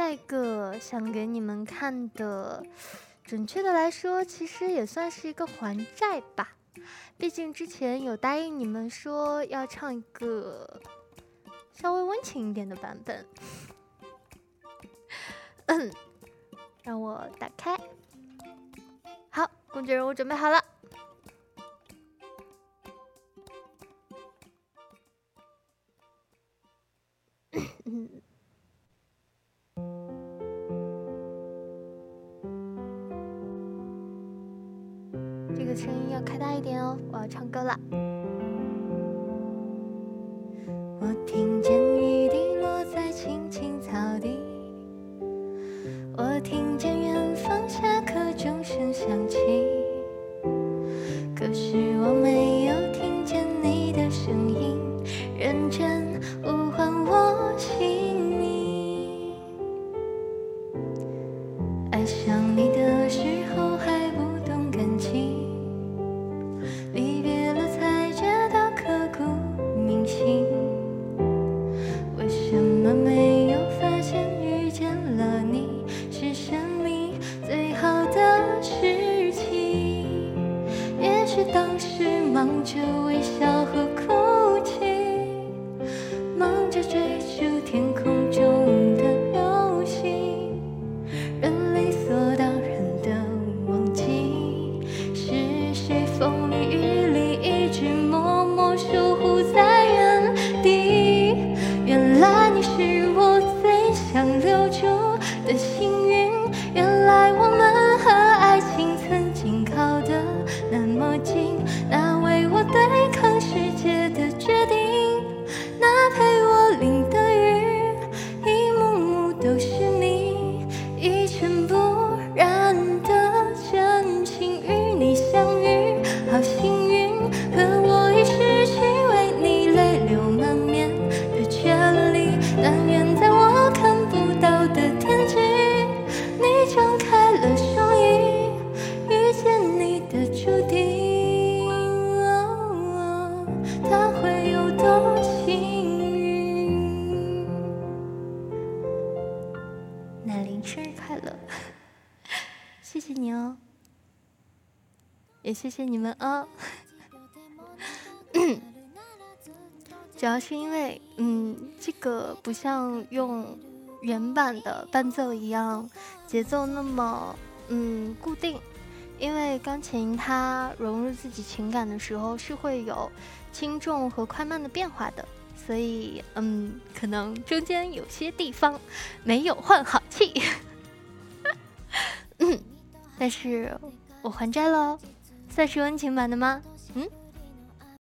下一个想给你们看的，准确的来说，其实也算是一个还债吧。毕竟之前有答应你们说要唱一个稍微温情一点的版本。嗯，让我打开。好，工具人我准备好了。这个声音要开大一点哦，我要唱歌了。我听见雨滴落在青青草地，我听见远方下课钟声响起，可是我没有听见你的声音，认真呼唤我忙着微笑和哭泣，忙着追逐天空中的流星。人理所当然的忘记，是谁风里雨里一直默默守护在原地。原来你是我最想留住的幸运，谢谢你哦，也谢谢你们啊。主要是因为，嗯，这个不像用原版的伴奏一样，节奏那么嗯固定。因为钢琴它融入自己情感的时候是会有轻重和快慢的变化的，所以嗯，可能中间有些地方没有换好气。但是我还债了，算是温情版的吗？嗯。